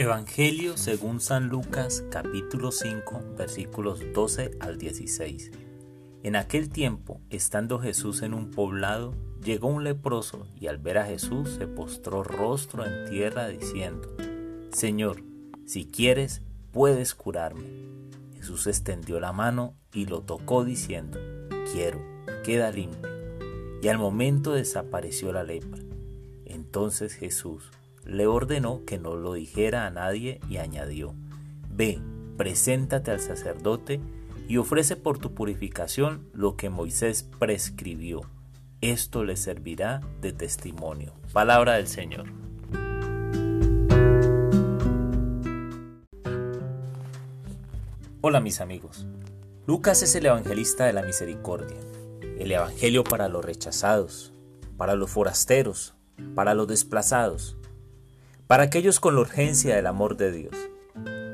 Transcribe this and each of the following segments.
Evangelio según San Lucas capítulo 5 versículos 12 al 16. En aquel tiempo, estando Jesús en un poblado, llegó un leproso y al ver a Jesús se postró rostro en tierra diciendo, Señor, si quieres, puedes curarme. Jesús extendió la mano y lo tocó diciendo, Quiero, queda limpio. Y al momento desapareció la lepra. Entonces Jesús, le ordenó que no lo dijera a nadie y añadió, Ve, preséntate al sacerdote y ofrece por tu purificación lo que Moisés prescribió. Esto le servirá de testimonio. Palabra del Señor. Hola mis amigos. Lucas es el evangelista de la misericordia, el evangelio para los rechazados, para los forasteros, para los desplazados, para aquellos con la urgencia del amor de Dios.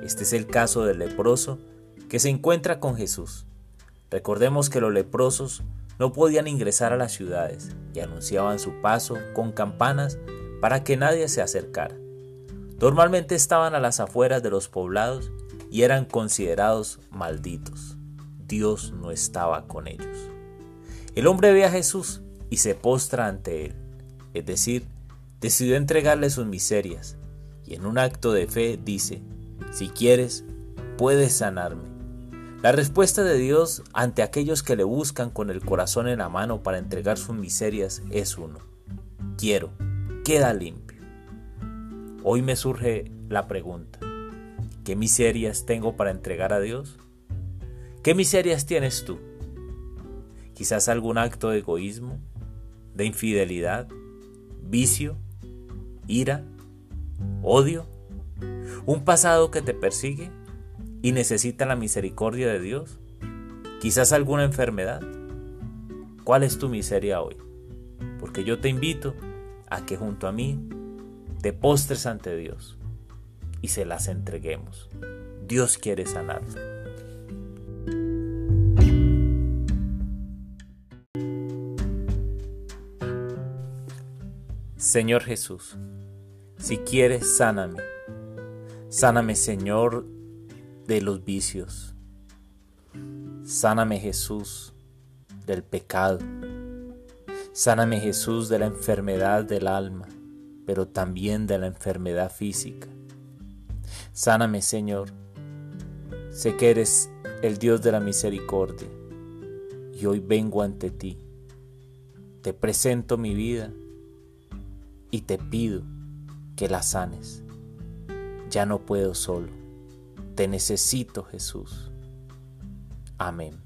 Este es el caso del leproso que se encuentra con Jesús. Recordemos que los leprosos no podían ingresar a las ciudades y anunciaban su paso con campanas para que nadie se acercara. Normalmente estaban a las afueras de los poblados y eran considerados malditos. Dios no estaba con ellos. El hombre ve a Jesús y se postra ante él, es decir, decidió entregarle sus miserias y en un acto de fe dice, si quieres, puedes sanarme. La respuesta de Dios ante aquellos que le buscan con el corazón en la mano para entregar sus miserias es uno. Quiero, queda limpio. Hoy me surge la pregunta, ¿qué miserias tengo para entregar a Dios? ¿Qué miserias tienes tú? Quizás algún acto de egoísmo, de infidelidad, vicio, ira, odio, un pasado que te persigue y necesita la misericordia de Dios, quizás alguna enfermedad. ¿Cuál es tu miseria hoy? Porque yo te invito a que junto a mí te postres ante Dios y se las entreguemos. Dios quiere sanarte. Señor Jesús, si quieres, sáname. Sáname, Señor, de los vicios. Sáname, Jesús, del pecado. Sáname, Jesús, de la enfermedad del alma, pero también de la enfermedad física. Sáname, Señor. Sé que eres el Dios de la misericordia y hoy vengo ante ti. Te presento mi vida y te pido que la sanes. Ya no puedo solo. Te necesito, Jesús. Amén.